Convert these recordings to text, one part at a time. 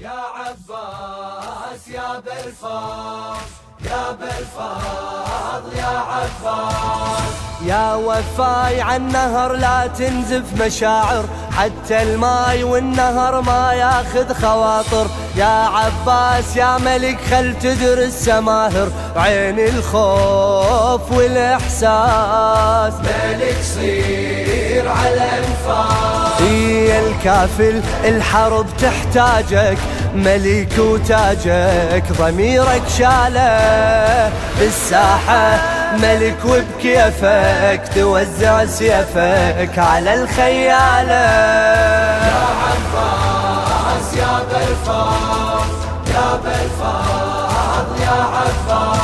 يا عباس يا بالفضل يا بالفضل يا عباس. يا وفاي عالنهر لا تنزف مشاعر حتى الماي والنهر ما ياخذ خواطر. يا عباس يا ملك خل تدرس سماهر. عين الخوف والإحساس. ملك صير على انفاس. هي الكافل الحرب تحتاجك ملك وتاجك ضميرك شاله. بالساحة ملك وبكيفك توزع سيفك على الخيالة. يا عباس يا بالفضل يا بالفضل يا عباس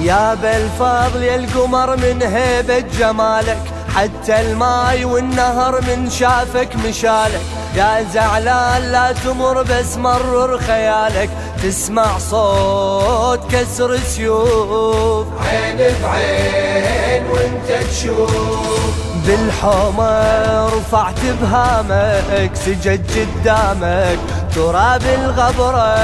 يا بالفضل يا القمر من هيبة جمالك. حتى الماي والنهر من شافك مشالك. يا زعلان لا تمر بس مرر خيالك. تسمع صوت كسر سيوف. عين بعين وانت تشوف. بالحومة رفعت بهامك سجد قدامك. تراب الغبرة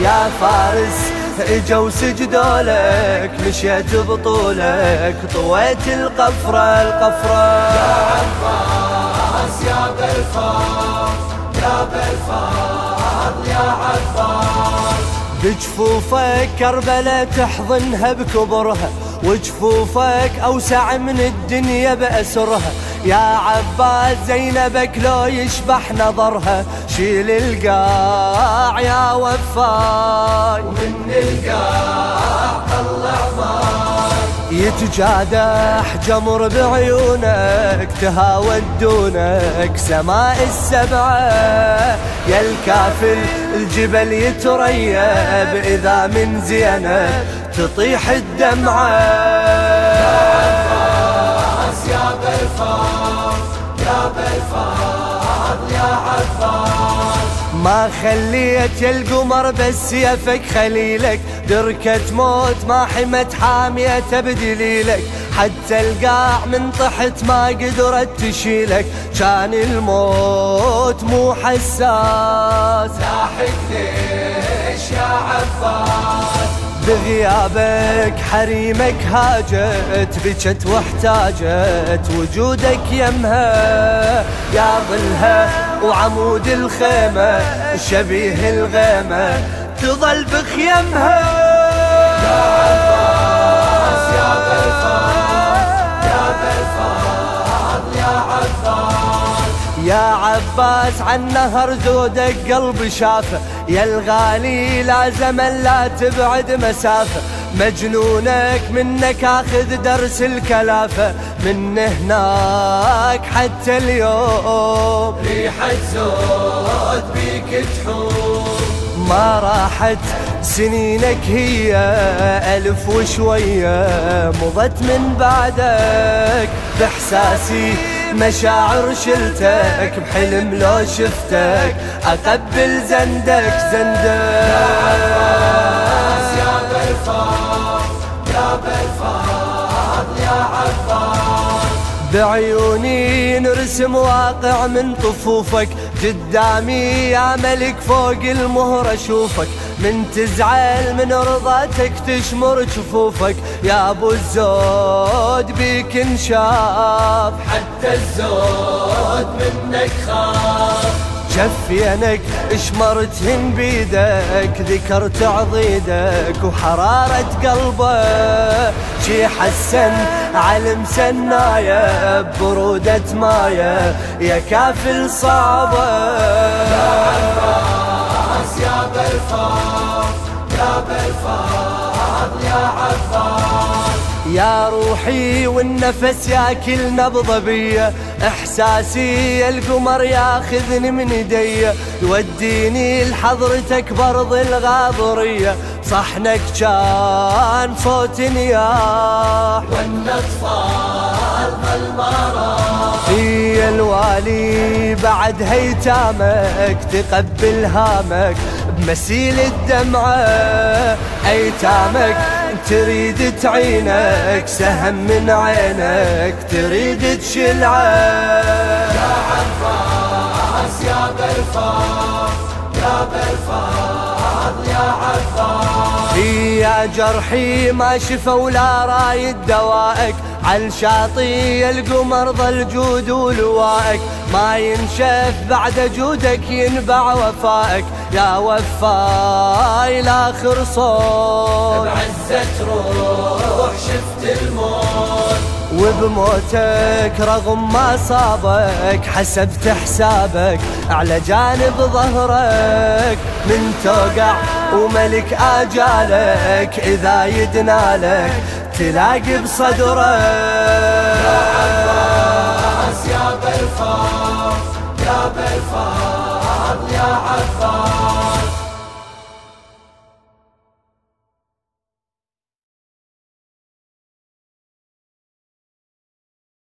يا فارس اجوا سجدوا لك مشيت بطولك طويت القفرة القفرة. يا عباس يا بالفضل يا بالفضل يا عباس بجفوفك كربلة تحضنها بكبرها وجفوفك أوسع من الدنيا بأسرها. يا عباس زينبك لو يشبح نظرها شيل القاع يا وفاي. من القاع طلع ماي يتجادح جمر بعيونك تهاود دونك سماء السبعة. يا الكافل الجبل يتريب إذا من زينب تطيح الدمعة. يا بالفضل يا بالفضل يا عباس ما خليت يا القمر بس سيفك خليلك دركة موت ما حمت حامية بدليلك حتى القاع من طحت ما قدرت تشيلك. كان الموت مو حساس. لاحق يا عباس. بغيابك حريمك هاجت بكت واحتاجت وجودك يمها يا ظلها وعمود الخيمة شبيه الغيمة تظل بخيمها. يا عباس يا بالفضل يا بالفضل يا عباس. يا عباس عن نهر زودك قلب شافه يا الغالي لا زمن لا تبعد مسافة مجنونك منك آخذ درس الكلافة من هناك حتى اليوم. ريحة زود بيك تحوم. ما راحت سنينك هي ألف وشوية مضت من بعدك بإحساسي. مشاعر شلتك بحلم لو شفتك. أقبل زندك زندك. يا بالفضل يا بالفضل يا عباس بعيوني نرسم واقع من طفوفك. قدامي يا ملك فوق المهر أشوفك من تزعل من رضاتك تشمر جفوفك. يا أبو الزود بيك انشاف حتى الزود منك خاف. جفينك اشمرتهن بيدك ذكرت عضيدك وحرارة قلبه شي حسن علم سنايا برودة مايا يا كافل صعبة. يا بالفضل يا بالفضل يا عباس يا روحي والنفس ياكل نبضة بيا إحساسي القمر ياخذني من ايدي يوديني لحضرتك برض الغاضرية صحنك كان صوت نياح ما راح هي الوالي بعد هيتامك تقبل هامك. بمسيل الدمعة أيتامك. تريد تعينك سهم من عينك تريد تشلعه يا عباس يا بالفضل يا بالفضل يا عباس يا جرحي ما شفى ولا رايد دوائك. على شاطي القمر ظل جود ولوائك ما ينشف بعد جودك ينبع وفائك. يا وفاي لاخر صوت. بعزة روح شفت الموت. وبموتك رغم ما صابك حسبت حسابك على جانب ظهرك. من توقع وملك آجالك إذا يدنالك. تلاقي بصدره. يا عباس يا بالفاض يا بالفاض يا عباس